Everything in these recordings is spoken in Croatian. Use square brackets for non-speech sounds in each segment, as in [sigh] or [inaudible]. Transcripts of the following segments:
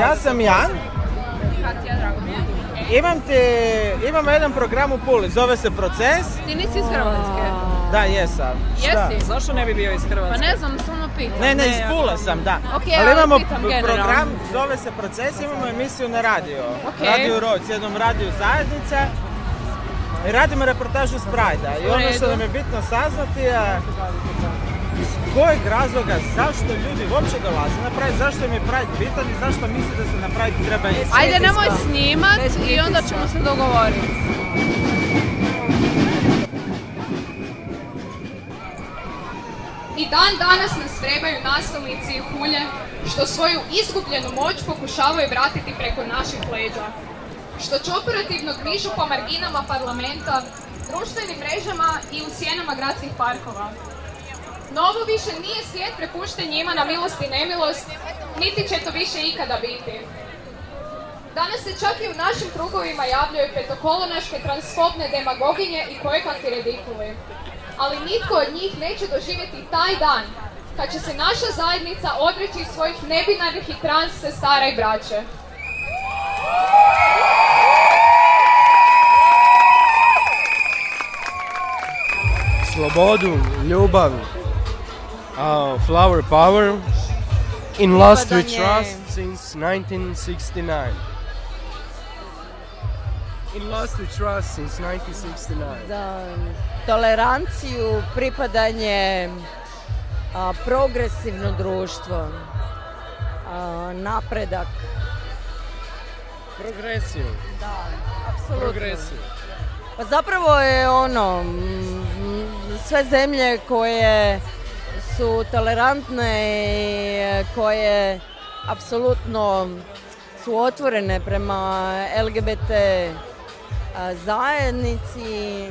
Ja sam Jan. Katja, drago mi je. Imam te, imamo jedan program u Puli, zove se Proces. Ti nisi iz Hrvatske? Da, jesam. Šta? Jesi? Zašto ne bi bio iz Pa Hrvatske? ne znam, samo pitam. Ne, ne, iz Pule sam, da. Ok, ali imamo pitam program, zove se Proces, imamo emisiju na radio. Ok. Radio Road, s jednom radio zajednica. I radimo reportažu s Prajda. I ono što nam je bitno saznati je iz kojeg razloga, zašto ljudi uopće dolaze na Pride, zašto im je Pride bitan i zašto misle da se na Pride treba ići. Ajde, nemoj snimat i onda ćemo se dogovoriti. I dan danas nas trebaju nasilnici i hulje što svoju izgubljenu moć pokušavaju vratiti preko naših leđa. Što će operativno gmižu po marginama parlamenta, društvenim mrežama i u sjenama gradskih parkova. No ovo više nije svijet prepušten njima na milost i nemilost, niti će to više ikada biti. Danas se čak i u našim krugovima javljaju petokolonaške transfobne demagoginje i kojekakvi redikuli. Ali nitko od njih neće doživjeti taj dan kad će se naša zajednica odreći svojih nebinarnih i trans sestara i braće. slobodu, ljubav, uh, flower power, in Lost We Trust since 1969. In Lost We Trust since 1969. Da, toleranciju, pripadanje, a, progresivno društvo, a, napredak. Progresiju, Da, apsolutno. progresiju. Pa zapravo je ono, mm, sve zemlje koje su tolerantne i koje apsolutno su otvorene prema LGBT zajednici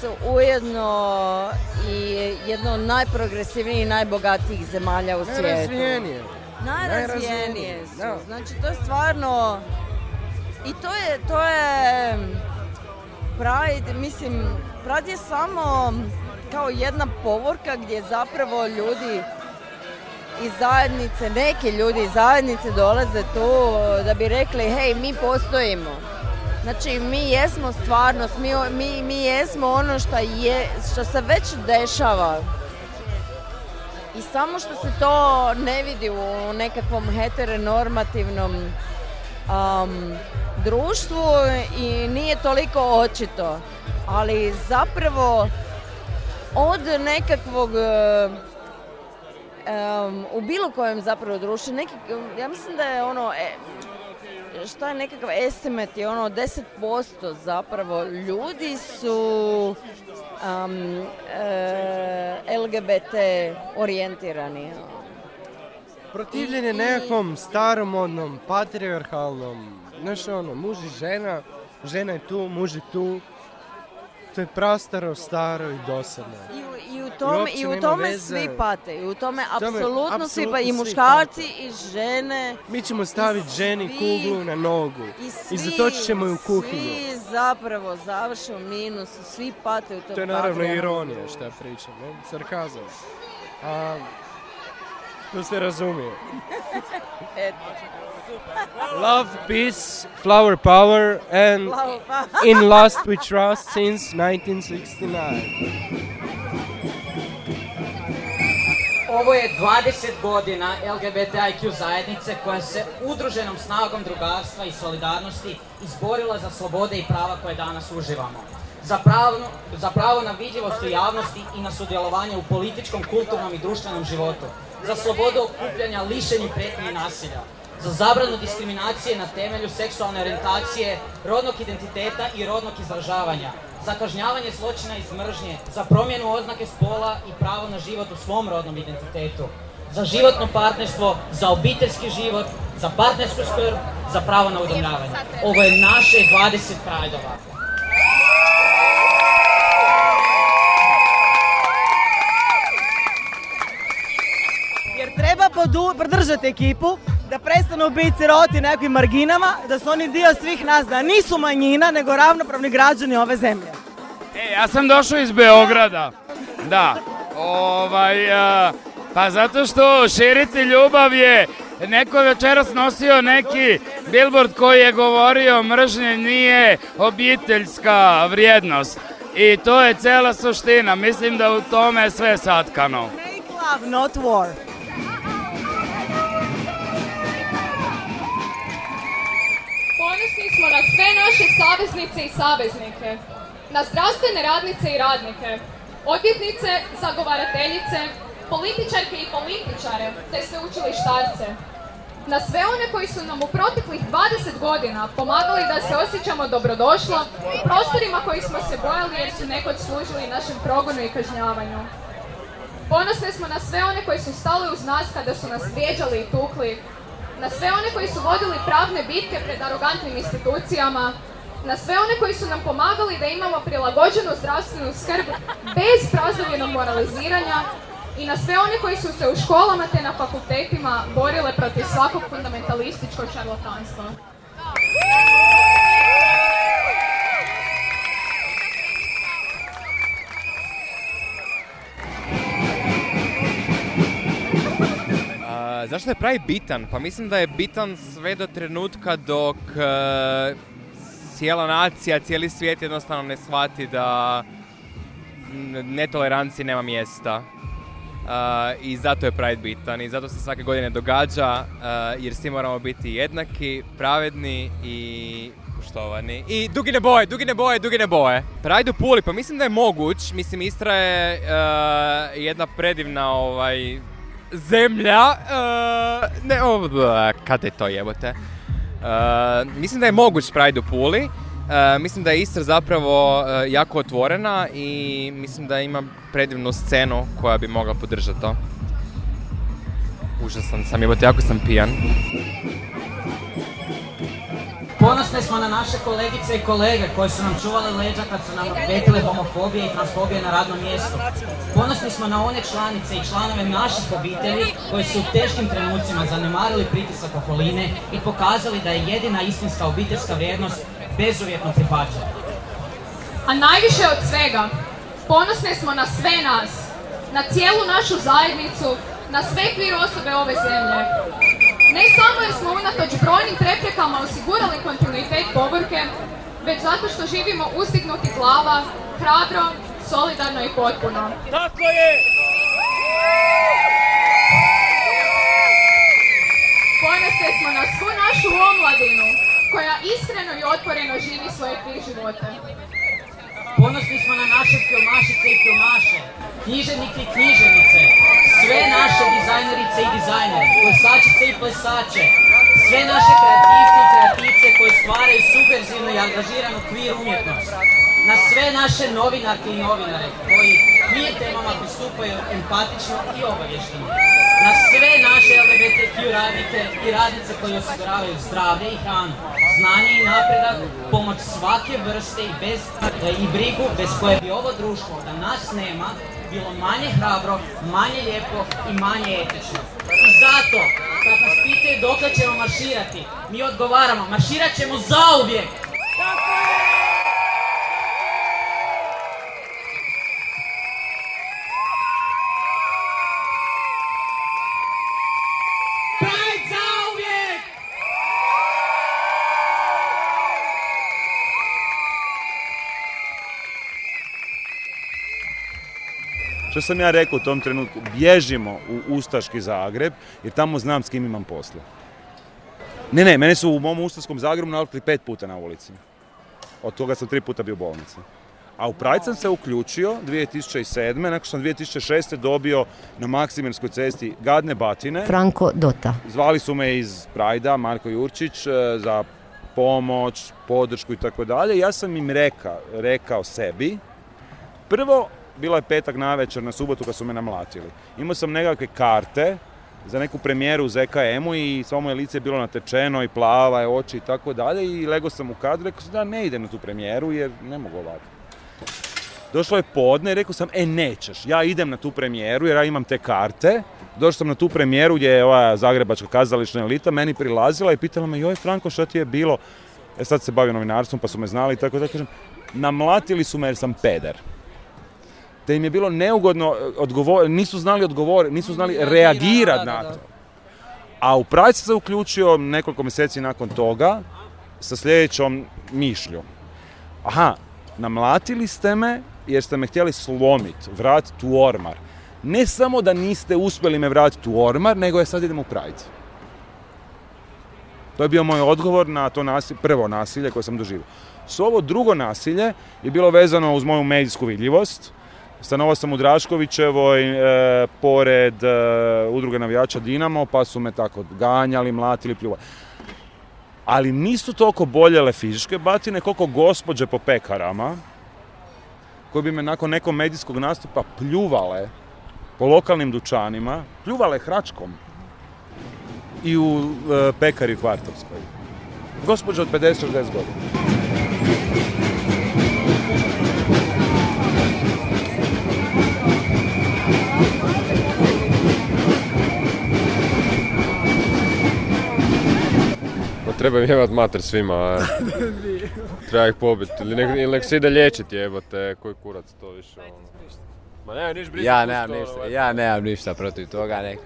su ujedno i jedno od najprogresivnijih i najbogatijih zemalja u svijetu. Najrazvijenije. Najrazvijenije su. Znači to je stvarno i to je to je Pride, mislim, Pride je samo kao jedna povorka gdje zapravo ljudi iz zajednice, neki ljudi iz zajednice dolaze tu da bi rekli hej, mi postojimo. Znači, mi jesmo stvarnost, mi, mi, mi jesmo ono što, je, što se već dešava. I samo što se to ne vidi u nekakvom heteronormativnom um, društvu i nije toliko očito. Ali zapravo od nekakvog em, u bilo kojem zapravo društvu, neki, ja mislim da je ono, e, šta je nekakav estimate, je ono 10% zapravo ljudi su um, e, LGBT orijentirani. Protivljenje I- nekakvom staromodnom, patrijarhalnom, znaš ono, muž i žena, žena je tu, muž je tu. To je prastaro, staro i dosadno. I u, i u tome, i u tome veze. svi pate. I u tome Tome apsolutno svi pa apsolutno i muškarci i žene. Mi ćemo staviti ženi kuglu na nogu I, svi, i zatočit ćemo ju u kuhinju. Svi zapravo završe u minusu, svi pate u tom To je naravno ironija šta ja pričam, ne? sarkazam. A, to se razumije. [laughs] Eto. Love, peace, flower power and [laughs] in Lost We Trust since 1969. Ovo je 20 godina LGBTIQ zajednice koja se udruženom snagom drugarstva i solidarnosti izborila za slobode i prava koje danas uživamo. Za pravo, za pravo na vidljivost u javnosti i na sudjelovanje u političkom, kulturnom i društvenom životu. Za slobodu okupljanja, lišenju prijetnje i nasilja. Za zabranu diskriminacije na temelju seksualne orijentacije, rodnog identiteta i rodnog izražavanja. Za kažnjavanje zločina iz mržnje, za promjenu oznake spola i pravo na život u svom rodnom identitetu. Za životno partnerstvo, za obiteljski život, za partnersku skrb, za pravo na udomljavanje. Ovo je naše 20 prajdova. Jer treba podu- podržati ekipu da prestanu biti siroti nekakvim marginama, da su oni dio svih nas, da nisu manjina, nego ravnopravni građani ove zemlje. E, ja sam došao iz Beograda. Da. Ovaj, a, Pa zato što širiti ljubav je, neko je večeras nosio neki billboard koji je govorio mržnje nije obiteljska vrijednost. I to je cela suština, mislim da u tome je sve satkano. Make love, not war. Smo na sve naše saveznice i saveznike, na zdravstvene radnice i radnike, odvjetnice, zagovarateljice, političarke i političare, te sveučilištarce. Na sve one koji su nam u proteklih 20 godina pomagali da se osjećamo dobrodošlo u prostorima koji smo se bojali jer su nekad služili našem progonu i kažnjavanju. Ponosni smo na sve one koji su stali uz nas kada su nas vrijeđali i tukli, na sve one koji su vodili pravne bitke pred arogantnim institucijama, na sve one koji su nam pomagali da imamo prilagođenu zdravstvenu skrb bez prazovjenog moraliziranja i na sve one koji su se u školama te na fakultetima borile protiv svakog fundamentalističkog šarlatanstva. Zašto je pravi bitan? Pa mislim da je bitan sve do trenutka dok e, cijela nacija, cijeli svijet jednostavno ne shvati da netoleranciji nema mjesta. A, I zato je Pride bitan i zato se svake godine događa a, jer svi moramo biti jednaki, pravedni i poštovani. I dugine boje, dugine boje, dugine boje. Pride u Puli, pa mislim da je moguć. Mislim, Istra je jedna predivna ovaj, zemlja. a, ne, o, bla, kada je to jebote? A, mislim da je moguć Pride u Puli. A, mislim da je Istra zapravo a, jako otvorena i mislim da ima predivnu scenu koja bi mogla podržati to. Užasan sam, jebote, jako sam pijan. Ponosni smo na naše kolegice i kolege koji su nam čuvali leđa kad su nam prijetile homofobije i transfobije na radnom mjestu. Ponosni smo na one članice i članove naših obitelji koji su u teškim trenucima zanemarili pritisak okoline i pokazali da je jedina istinska obiteljska vrijednost bezuvjetno prihvaćanje. A najviše od svega, ponosne smo na sve nas, na cijelu našu zajednicu, na sve kvir osobe ove zemlje. Ne samo jer smo unatoč brojnim preprekama osigurali kontinuitet povorke, već zato što živimo uzdignuti glava, hrabro, solidarno i potpuno. Tako je! Ponosne smo na svu našu omladinu, koja iskreno i otvoreno živi svoje kvir živote. Ponosni smo na naše filmašice i filmaše, književnike i naše dizajnerice i dizajnere, plesačice i plesače, sve naše kreativce i kreativce koji stvaraju subverzivnu i angažiranu queer umjetnost, na sve naše novinarke i novinare koji queer temama pristupaju empatično i obavješteno, na sve naše LGBTQ radnike i radnice koji osiguravaju zdravlje i hranu, znanje i napredak, pomoć svake vrste bez, i brigu bez koje bi ovo društvo da nas nema bilo manje hrabro, manje lijepo i manje etično. I zato, kad nas pitaju dokle ćemo marširati, mi odgovaramo, marširat ćemo zauvijek! Što sam ja rekao u tom trenutku? Bježimo u Ustaški Zagreb jer tamo znam s kim imam posla. Ne, ne, mene su u mom Ustaškom Zagrebu nalazili pet puta na ulici. Od toga sam tri puta bio u bolnici. A u Pride sam se uključio 2007. nakon što sam 2006. dobio na Maksimirskoj cesti gadne batine. Franko Dota. Zvali su me iz Prajda, Marko Jurčić, e, za pomoć, podršku i tako dalje. Ja sam im rekao, rekao sebi, prvo, bilo je petak navečer na subotu kad su me namlatili. Imao sam nekakve karte za neku premijeru u ZKM-u i svo moje lice je bilo natečeno i plava je oči i tako dalje i lego sam u kadru, rekao sam da ne idem na tu premijeru jer ne mogu ovako. Došlo je podne i rekao sam, e nećeš, ja idem na tu premijeru jer ja imam te karte. Došao sam na tu premijeru gdje je ova zagrebačka kazališna elita meni prilazila i pitala me, joj Franko, šta ti je bilo? E sad se bavio novinarstvom pa su me znali i tako da kažem, namlatili su me jer sam peder. Te im je bilo neugodno odgovor, nisu znali odgovoriti, nisu znali reagirati na to. A u sam se uključio nekoliko mjeseci nakon toga sa sljedećom mišlju. Aha, namlatili ste me jer ste me htjeli slomiti, vratiti u ormar. Ne samo da niste uspjeli me vratiti u ormar, nego je sad idemo u Pride. To je bio moj odgovor na to nasilje, prvo nasilje koje sam doživio. S ovo drugo nasilje je bilo vezano uz moju medijsku vidljivost. Stanovao sam u Draškovićevoj, e, pored e, udruge navijača Dinamo, pa su me tako ganjali, mlatili, pljuvali. Ali nisu toliko boljele fizičke batine koliko gospođe po pekarama, koje bi me nakon nekog medijskog nastupa pljuvale po lokalnim dućanima, pljuvale hračkom i u e, pekari Kvartovskoj. Gospođa od 50-60 godina. Treba im jebat mater svima, a. [laughs] treba ih pobiti. Ili nek, ili nek se ide liječiti jebote, koji kurac to više ono. Ma nema niš brisati Ja nemam ništa, ovaj. ja nemam ništa protiv toga, nek.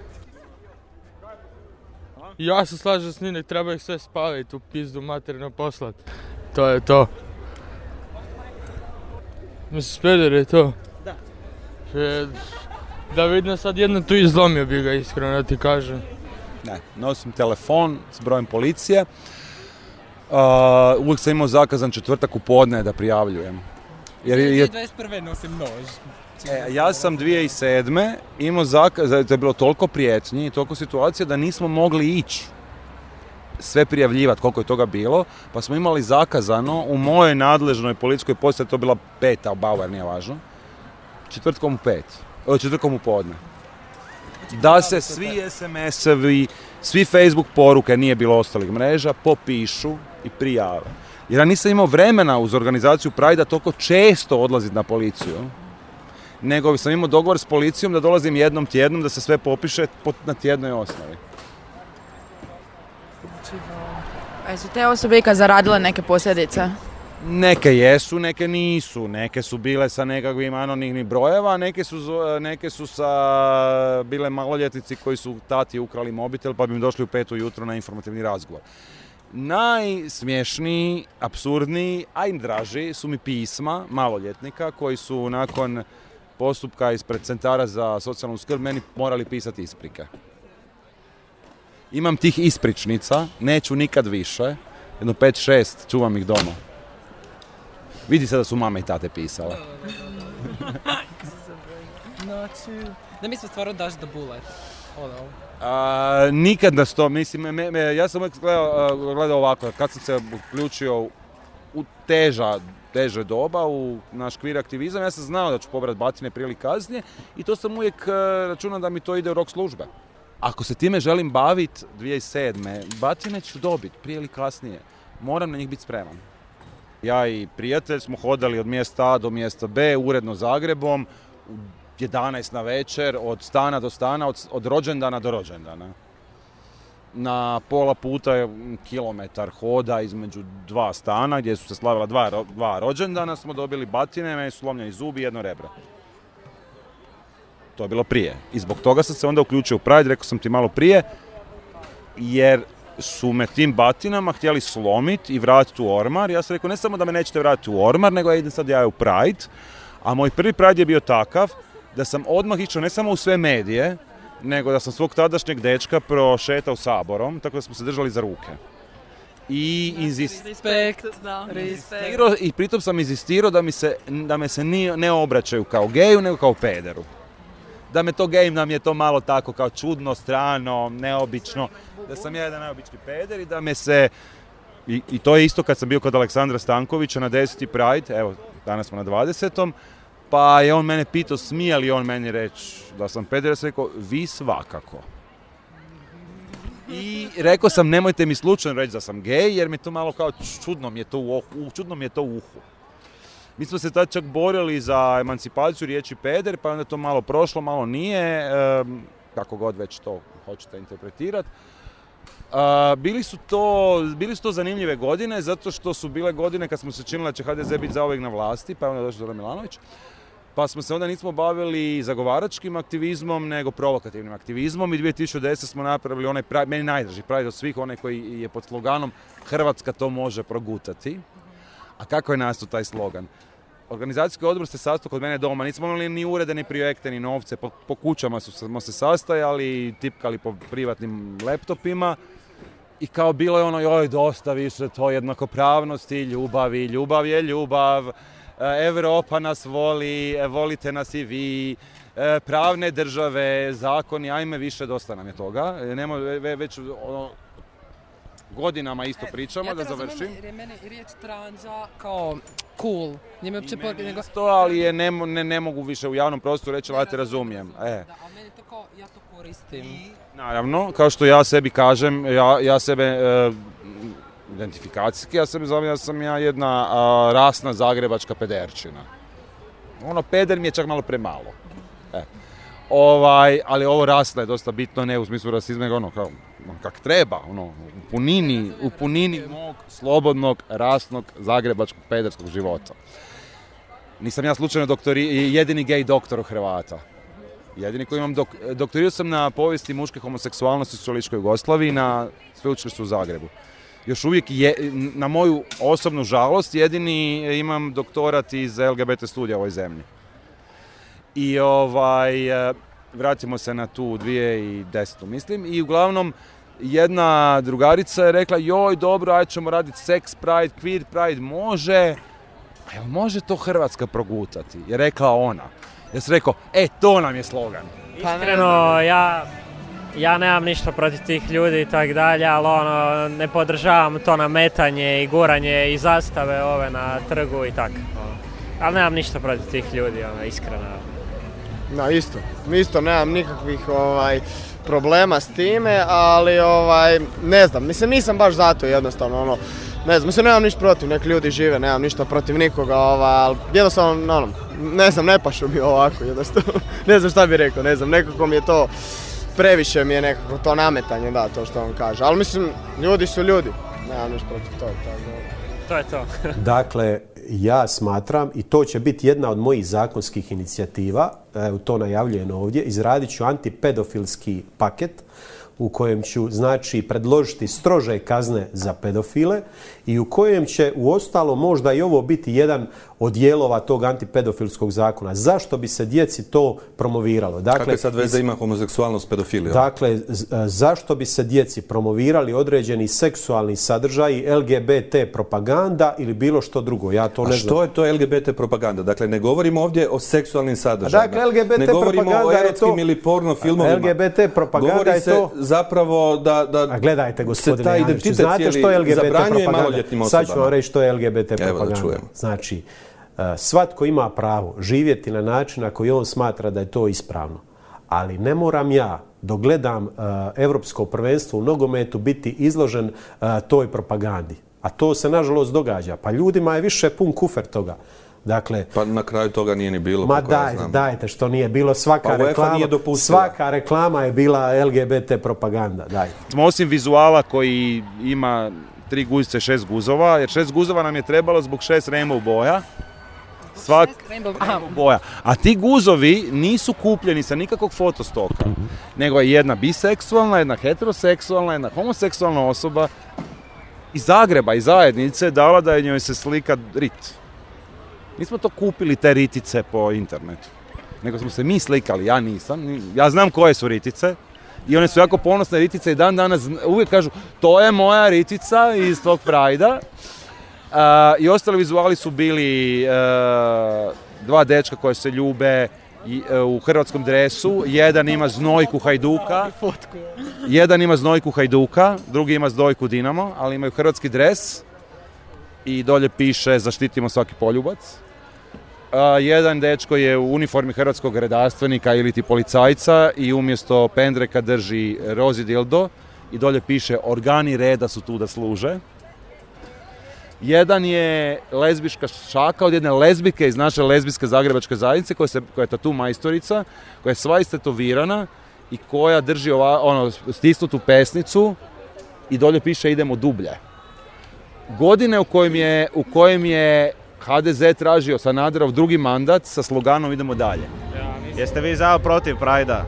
Ja se slažem s njim, treba ih sve spaliti u pizdu materinu poslat. To je to. Mislim, Speder je to. Da. E, Da vidim sad jedno tu izlomio bi ga iskreno da ti kažem. Ne, nosim telefon s brojem policije. Uh, uvijek sam imao zakazan četvrtak u podne da prijavljujem. Jer je, 21. nosim nož. E, ja sam 2007. imao zakaz, to je bilo toliko prijetnji i toliko situacija da nismo mogli ići sve prijavljivati koliko je toga bilo, pa smo imali zakazano u mojoj nadležnoj policijskoj postaji, to je bila peta, Bauer, nije važno, četvrtkom u pet, o, četvrtkom u podne. Da se svi SMS-ovi, svi Facebook poruke, nije bilo ostalih mreža, popišu i prijave. Jer ja nisam imao vremena uz organizaciju Pride-a toliko često odlaziti na policiju nego sam imao dogovor s policijom da dolazim jednom tjednom da se sve popiše po- na tjednoj osnovi. A su te osobe ikad zaradile neke posljedice? Neke jesu, neke nisu. Neke su bile sa nekakvim anonimnih brojeva, neke su, neke su sa bile maloljetnici koji su tati ukrali mobitel pa bi im došli u pet ujutro na informativni razgovor. Najsmješniji, apsurdniji, a i draži su mi pisma maloljetnika koji su nakon postupka ispred centara za socijalnu skrb meni morali pisati isprike. Imam tih ispričnica, neću nikad više, jedno 5-6, čuvam ih doma. Vidi se da su mame i tate pisale. [laughs] Znači, da mi se stvarno daš da bullet. Ono. A, nikad nas to, mislim, me- me- ja sam uvijek gledao, gledao ovako, kad sam se uključio u teža, teže doba, u naš kvir aktivizam, ja sam znao da ću pobrat batine prije ili kasnije i to sam uvijek e, računao da mi to ide u rok službe. Ako se time želim baviti 2007. batine ću dobiti prije ili kasnije. Moram na njih biti spreman. Ja i prijatelj smo hodali od mjesta A do mjesta B, uredno Zagrebom, u 11 na večer, od stana do stana, od, rođendana do rođendana. Na pola puta je kilometar hoda između dva stana gdje su se slavila dva, dva rođendana, smo dobili batine, meni su slomljeni zubi i jedno rebro. To je bilo prije. I zbog toga sam se onda uključio u Pride, rekao sam ti malo prije, jer su me tim batinama htjeli slomiti i vratiti u ormar. Ja sam rekao, ne samo da me nećete vratiti u ormar, nego ja idem sad ja u Pride. A moj prvi Pride je bio takav da sam odmah išao ne samo u sve medije, nego da sam svog tadašnjeg dečka prošetao saborom, tako da smo se držali za ruke. I inzist... Respekt. Da. I pritom sam inzistirao da, mi se, da me se ni- ne obraćaju kao geju, nego kao pederu. Da me to gej nam je to malo tako kao čudno, strano, neobično. Da sam ja jedan neobični peder i da me se... I, I to je isto kad sam bio kod Aleksandra Stankovića na 10. Pride, evo, danas smo na 20. Pa je on mene pitao, smije li on meni reći da sam peder, ja sam rekao, vi svakako. I rekao sam, nemojte mi slučajno reći da sam gej, jer mi to malo kao čudno mi je to u, čudno mi je to u uhu. Mi smo se tad čak borili za emancipaciju riječi peder, pa onda to malo prošlo, malo nije, kako god već to hoćete interpretirati. Bili, su to, bili su to zanimljive godine, zato što su bile godine kad smo se činili da će HDZ biti zauvijek na vlasti, pa je onda došao Zoran Milanović. pa smo se onda nismo bavili zagovaračkim aktivizmom, nego provokativnim aktivizmom i 2010 smo napravili onaj, meni najdraži pravi od svih, onaj koji je pod sloganom Hrvatska to može progutati. A kako je nastao taj slogan? Organizacijski odbor se sastao kod mene doma, nismo imali ni urede, ni projekte, ni novce, po, po kućama su, smo se sastajali, tipkali po privatnim laptopima. I kao bilo je ono, joj, dosta više to jednakopravnosti, ljubavi, ljubav je ljubav, Europa nas voli, e, volite nas i vi, e, pravne države, zakoni, ajme više, dosta nam je toga. E, Nemo, ve- već ono, godinama isto pričamo, da završim. Jer je meni riječ tranza kao cool. Nije mi uopće nego... To, ali je ne, ne, ne mogu više u javnom prostoru reći, ali ja te razumijem. E. A meni to kao, ja to koristim. Naravno, kao što ja sebi kažem, ja, ja sebe e, identifikacijski, ja sebe zovem, ja sam ja jedna a, rasna zagrebačka pederčina. Ono, peder mi je čak malo premalo. E. Ovaj, ali ovo rasna je dosta bitno, ne u smislu rasizma, nego ono, kao, kak treba, ono, u punini, u punini mog slobodnog, rasnog, zagrebačkog, pederskog života. Nisam ja slučajno doktori, jedini gej doktor Hrvata. Jedini koji imam dok, doktorirao sam na povijesti muške homoseksualnosti u Socijalističkoj Jugoslaviji na sveučilištu u Zagrebu. Još uvijek je, na moju osobnu žalost, jedini imam doktorat iz LGBT studija u ovoj zemlji. I ovaj, e, vratimo se na tu 2010. mislim. I uglavnom, jedna drugarica je rekla, joj dobro, aj ćemo raditi sex pride, queer pride, može. A jel može to Hrvatska progutati? Je rekla ona. Ja sam rekao, e, to nam je slogan. Pa Iskreno, ja, ja nemam ništa protiv tih ljudi i tak dalje, ali ono, ne podržavam to nametanje i guranje i zastave ove na trgu i tak. Ali nemam ništa protiv tih ljudi, ono, iskreno. Da, isto. Isto nemam nikakvih ovaj, problema s time, ali ovaj, ne znam, mislim nisam baš zato jednostavno ono, ne znam, mislim nemam ništa protiv, nek ljudi žive, nemam ništa protiv nikoga, ovaj, ali jednostavno, ono, ne znam, ne pašu mi ovako, jednostavno, [laughs] ne znam šta bi rekao, ne znam, nekako mi je to, previše mi je nekako to nametanje, da, to što on kaže, ali mislim, ljudi su ljudi, nemam ništa protiv toga, tako da. To je to. [laughs] Dakle, ja smatram, i to će biti jedna od mojih zakonskih inicijativa, evo to najavljujem ovdje, izradit ću antipedofilski paket u kojem ću znači predložiti strože kazne za pedofile i u kojem će u ostalo možda i ovo biti jedan od dijelova tog antipedofilskog zakona. Zašto bi se djeci to promoviralo? Kakve sad veze ima homoseksualnost s pedofilijom? Dakle, e, zašto bi se djeci promovirali određeni seksualni sadržaji, LGBT propaganda ili bilo što drugo? Ja to A ne što znam. je to LGBT propaganda? Dakle, ne govorimo ovdje o seksualnim sadržajima. Dakle, LGBT ne govorimo o propaganda erotskim to- ili porno filmovima. LGBT propaganda Govori je se to- zapravo da, da A gledajte, se gospodine taj identitet znate što je LGBT propaganda? Sad ću vam reći što je LGBT Evo da propaganda. čujem. Znači, svatko ima pravo živjeti na način na koji on smatra da je to ispravno. Ali ne moram ja, dok gledam europsko prvenstvo u nogometu, biti izložen e, toj propagandi. A to se nažalost događa. Pa ljudima je više pun kufer toga. Dakle, Pa na kraju toga nije ni bilo. Ma koliko ja dajte, znam. dajte što nije bilo. Svaka Pa reklama, nije svaka reklama je bila LGBT propaganda. Dajte. Smo osim vizuala koji ima tri guzice, šest guzova, jer šest guzova nam je trebalo zbog šest rainbow boja. Svak rainbow boja. A ti guzovi nisu kupljeni sa nikakvog fotostoka, nego je jedna biseksualna, jedna heteroseksualna, jedna homoseksualna osoba iz Zagreba, iz zajednice, dala da je njoj se slika rit. Nismo to kupili te ritice po internetu. Nego smo se mi slikali, ja nisam. ni- Ja znam koje su ritice. I one su jako ponosne ritice i dan danas uvijek kažu to je moja ritica iz tog prajda. I ostali vizuali su bili e, dva dečka koje se ljube i, e, u hrvatskom dresu. Jedan ima znojku Hajduka. [laughs] Jedan ima znojku Hajduka, drugi ima znojku Dinamo, ali imaju hrvatski dres i dolje piše zaštitimo svaki poljubac. A, jedan dečko je u uniformi hrvatskog redarstvenika ili ti policajca i umjesto pendreka drži rozi dildo i dolje piše organi reda su tu da služe. Jedan je lezbička šaka od jedne lezbike iz naše lezbijske zagrebačke zajednice koja, se, koja je tatu majstorica, koja je sva istetovirana i koja drži ova, ono, stisnutu pesnicu i dolje piše idemo dublje. Godine u kojem je, u kojem je HDZ tražio Sanaderov drugi mandat sa sloganom idemo dalje. Jeste vi za ili protiv Prajda?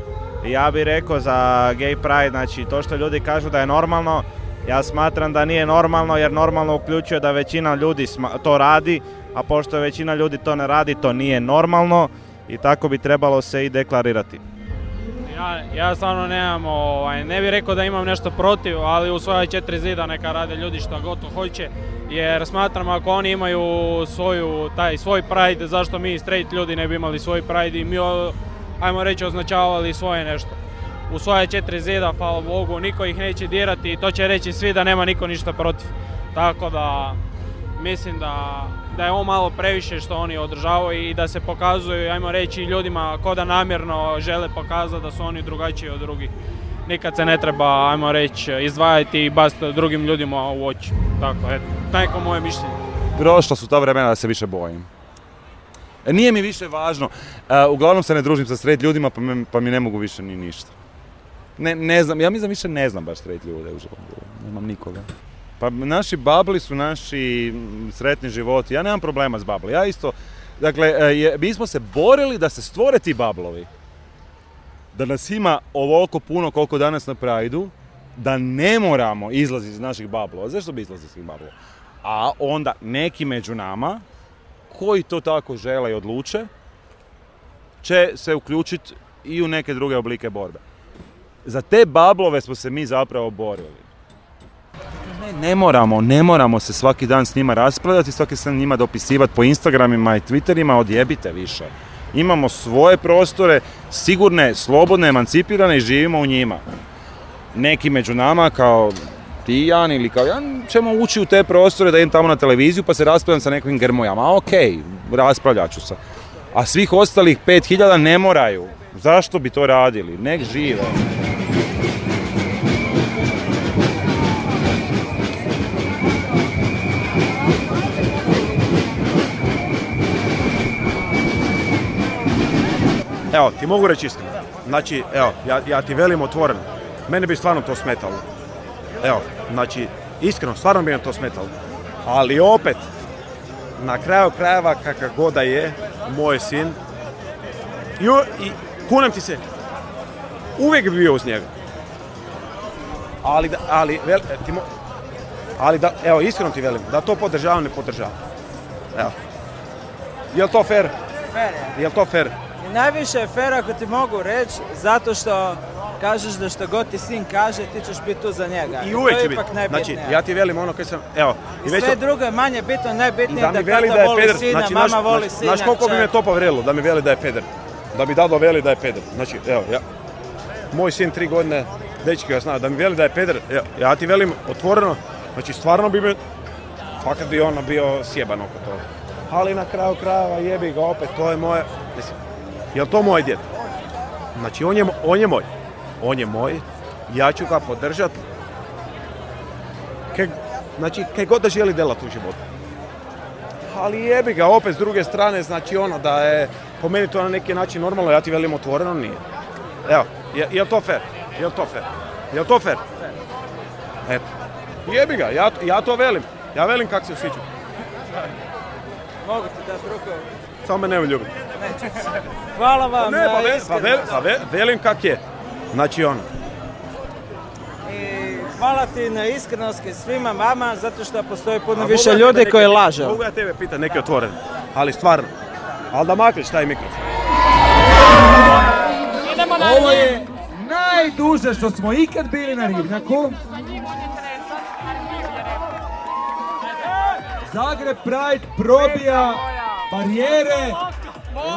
Ja bih rekao za gay pride, znači to što ljudi kažu da je normalno, ja smatram da nije normalno jer normalno uključuje da većina ljudi to radi, a pošto većina ljudi to ne radi, to nije normalno i tako bi trebalo se i deklarirati. Ja, ja stvarno nemam, ovaj, ne bih rekao da imam nešto protiv, ali u svoja četiri zida neka rade ljudi što god hoće, jer smatram ako oni imaju svoju, taj svoj pride, zašto mi straight ljudi ne bi imali svoj pride i mi, ajmo reći, označavali svoje nešto. U svoje četiri zida, hvala Bogu, niko ih neće dirati i to će reći svi da nema niko ništa protiv. Tako da, mislim da, da je ovo malo previše što oni održavaju i da se pokazuju, ajmo reći, ljudima ko da namjerno žele pokazati da su oni drugačiji od drugih. Nikad se ne treba, ajmo reći, izdvajati i baciti drugim ljudima u oči. Tako, eto, neko moje mišljenje. Prošla su ta vremena da se više bojim. E, Nije mi više važno. E, uglavnom se ne družim sa straight ljudima pa, pa mi ne mogu više ni ništa. Ne, ne znam, ja mislim više ne znam baš straight ljude u životu. Nemam nikoga. Pa naši babli su naši mm, sretni životi. Ja nemam problema s babli. Ja isto, dakle, e, je, mi smo se borili da se stvore ti bablovi. Da nas ima ovoliko puno koliko danas na Prideu, da ne moramo izlaziti iz naših bablova. Zašto bi izlazili iz tih bablova? A onda neki među nama, koji to tako žele i odluče, će se uključiti i u neke druge oblike borbe. Za te bablove smo se mi zapravo borili. Ne, ne moramo, ne moramo se svaki dan s njima raspravljati, svaki dan njima dopisivati po Instagramima i Twitterima, odjebite više. Imamo svoje prostore, sigurne, slobodne, emancipirane i živimo u njima. Neki među nama kao ti Jan ili kao Jan ćemo ući u te prostore da idem tamo na televiziju pa se raspravljam sa nekim grmojama. A ok, raspravljat ću se. A svih ostalih 5000 ne moraju. Zašto bi to radili? Nek žive. Evo, ti mogu reći iskreno. Znači, evo, ja, ja ti velim otvoreno. Mene bi stvarno to smetalo. Evo, znači, iskreno, stvarno bi me to smetalo. Ali opet, na kraju krajeva, kakav god da je, moj sin, i, u- i kunem ti se, uvijek bi bio uz njega. Ali, da, ali, vel, ti mo- ali da, evo, iskreno ti velim, da to podržavam, ne podržavam. Evo. Jel to fair? Fair je. Jel to fair? Najviše je fair ako ti mogu reći, zato što kažeš da što god ti sin kaže, ti ćeš biti tu za njega. I uvijek će biti. Znači, ja ti velim ono kaj sam, evo, I sve sam- drugo je manje bitno, najbitnije da da, mi veli tata da je voli peder, sina, znači, mama znaš, voli sina. znaš koliko bi me to povrijedilo da mi veli da je peder. Da mi dado veli da je peder. Znači, evo, ja, moj sin tri godine, dečki ga zna, da mi veli da je peder, ja, ja ti velim otvoreno, znači stvarno bi me, fakat bi ono bio sjeban oko toga. Ali na kraju krajeva jebi ga opet, to je moje, mislim, jel to moj djed? Znači, on je, on je moj. On je moj, ja ću ga podržat. Kaj, znači, kaj god da želi delat u životu. Ali jebi ga, opet s druge strane, znači ono da je, po meni to na neki način normalno, ja ti velim otvoreno, nije. Evo, je, jel to fair? Jel to fair? Jel to fair? Eto. Jebi ga, ja, ja to velim. Ja velim kak se osjećam. Mogu ti dati ruku? Samo me ne ljubiti. Hvala vam Ne, pa, ve, pa, ve- pa ve- velim kak je. Znači ono, I hvala ti na iskrenosti svima vama, zato što postoji puno A više ljudi koji lažu. Mogu ja tebe pitati neke otvorene, ali stvarno. Ali da makneš taj mikrofon. Ovo je najduže što smo ikad bili na ribnjaku. Zagreb Pride probija barijere,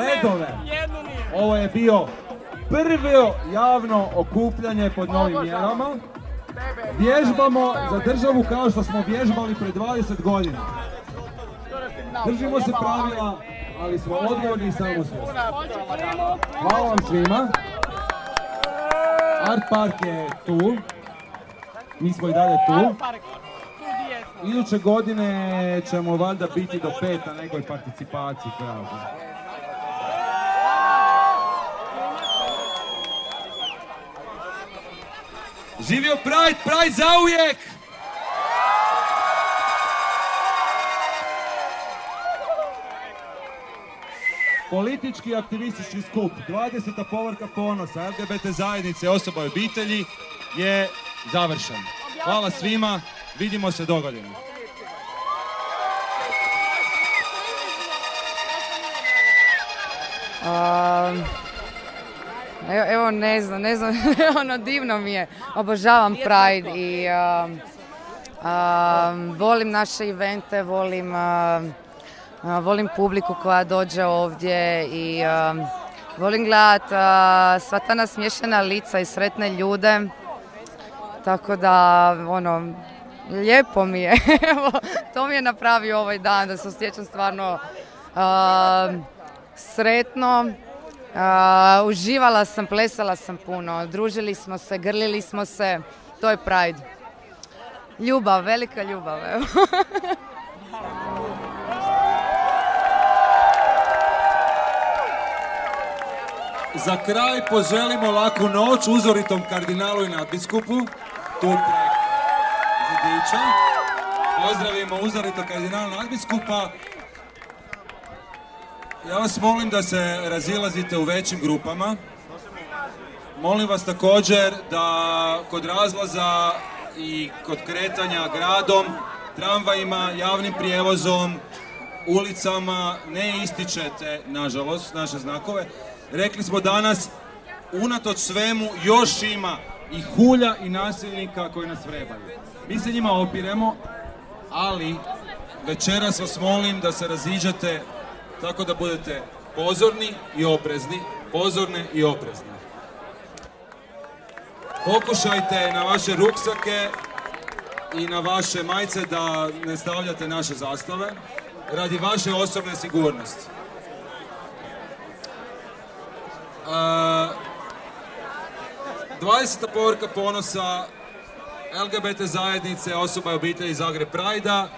ledove. Ovo je bio prvo javno okupljanje pod novim mjerama. Vježbamo za državu kao što smo vježbali pred 20 godina. Držimo se pravila, ali smo odgovorni i samosvjesni. Hvala vam svima. Art Park je tu. Mi smo i dalje tu. Iduće godine ćemo valjda biti do pet na nekoj participaciji pravda. Živio Pride, Pride zauvijek! politički aktivistički skup 20. povorka ponosa LGBT zajednice osoba i obitelji je završen. Hvala svima, vidimo se dogodine. Um, evo, evo ne znam, ne znam, [laughs] ono divno mi je. Obožavam Pride i um, um, volim naše evente, volim, um, uh, volim publiku koja dođe ovdje i um, volim gledat uh, sva ta nasmiješena lica i sretne ljude. Tako da, ono, lijepo mi je. [laughs] Evo, to mi je napravio ovaj dan, da se osjećam stvarno sretno. Uživala sam, plesala sam puno, družili smo se, grlili smo se, to je Pride. Ljubav, velika ljubav, evo. [laughs] Za kraj poželimo laku noć uzoritom kardinalu i nadbiskupu, tu zidića. Pozdravimo uzorito kardinalu nadbiskupa. Ja vas molim da se razilazite u većim grupama. Molim vas također da kod razlaza i kod kretanja gradom, tramvajima, javnim prijevozom, ulicama ne ističete, nažalost, naše znakove. Rekli smo danas, unatoč svemu, još ima i hulja i nasilnika koji nas vrebaju. Mi se njima opiremo, ali večeras vas molim da se raziđete tako da budete pozorni i oprezni, pozorne i oprezne. Pokušajte na vaše ruksake i na vaše majice da ne stavljate naše zastave radi vaše osobne sigurnosti. A, 20. povorka ponosa LGBT zajednice osoba i obitelji Zagreb Prajda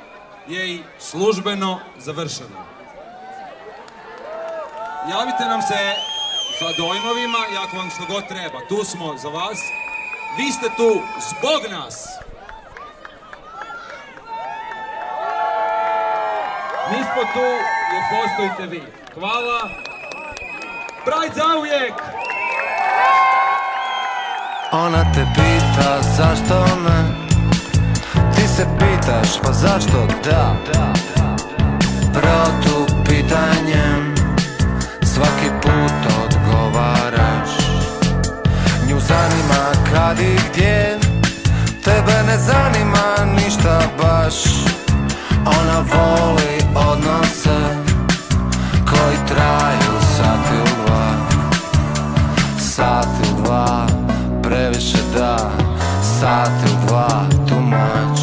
je i službeno završena. Javite nam se sa dojmovima i vam što god treba. Tu smo za vas. Vi ste tu zbog nas. Mi smo tu jer postojite vi. Hvala. Pride zauvijek! Ona te pita zašto ne Ti se pitaš pa zašto da Protu pitanjem zanima kad i gdje. Tebe ne zanima ništa baš. Ona voli odnose Koji traju sat ili dva. Sat ili dva Previše da. Sat ili dva much.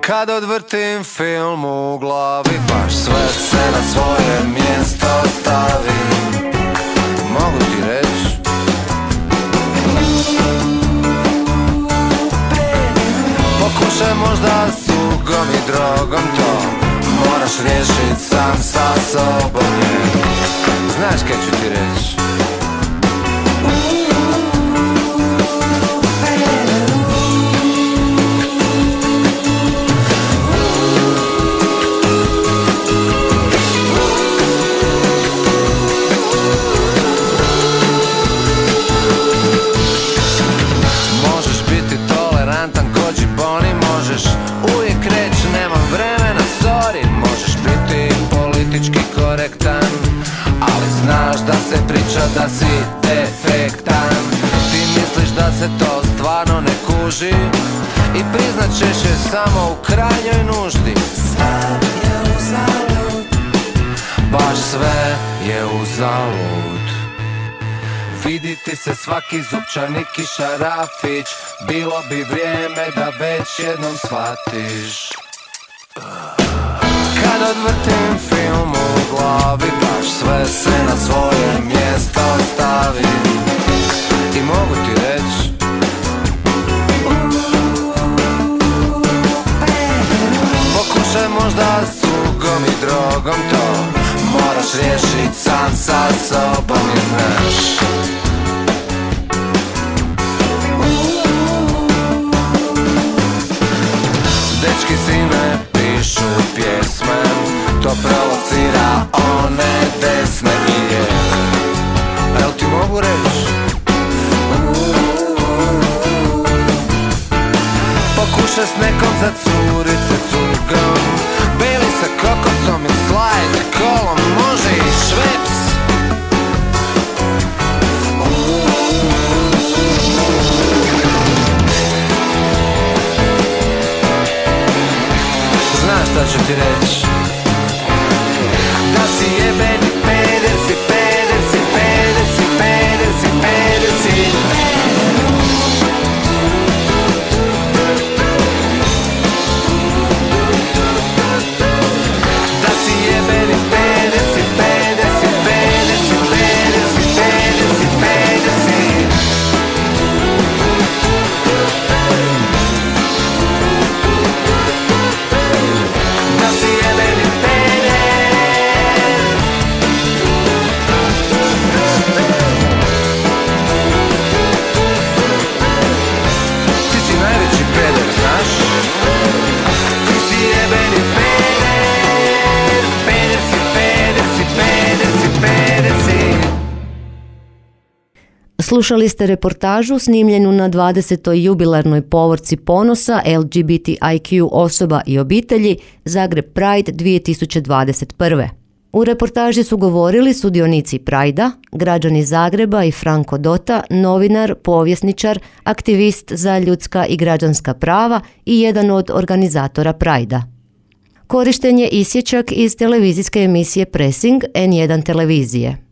Kad odvrtim film u glavi Baš sve se na svoje mjesto stavi ugom i drogom to Moraš riješit sam sa sobom jer Znaš kaj ću da si defektan. Ti misliš da se to stvarno ne kuži I priznat ćeš je samo u krajnjoj nuždi. Sve je uzalud Baš sve je uzalud Viditi se svaki zupčanik i šarafić Bilo bi vrijeme da već jednom shvatiš. Kad odvrtim film u glavi Baš sve se na svoje mjesto stavi. I mogu ti reći Pokušaj možda s i drogom to. Moraš riješit sam sa sobom i znaš. Dečki si Just let. Slušali ste reportažu snimljenu na 20. jubilarnoj povorci ponosa LGBTIQ osoba i obitelji Zagreb Pride 2021. U reportaži su govorili sudionici Prajda, građani Zagreba i Franko Dota, novinar, povjesničar, aktivist za ljudska i građanska prava i jedan od organizatora Prajda. Korišten je isječak iz televizijske emisije Pressing N1 televizije.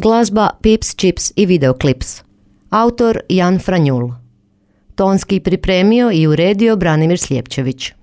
Glazba Pips, Chips i videoklips. Autor Jan Franjul. Tonski pripremio i uredio Branimir Slijepčević.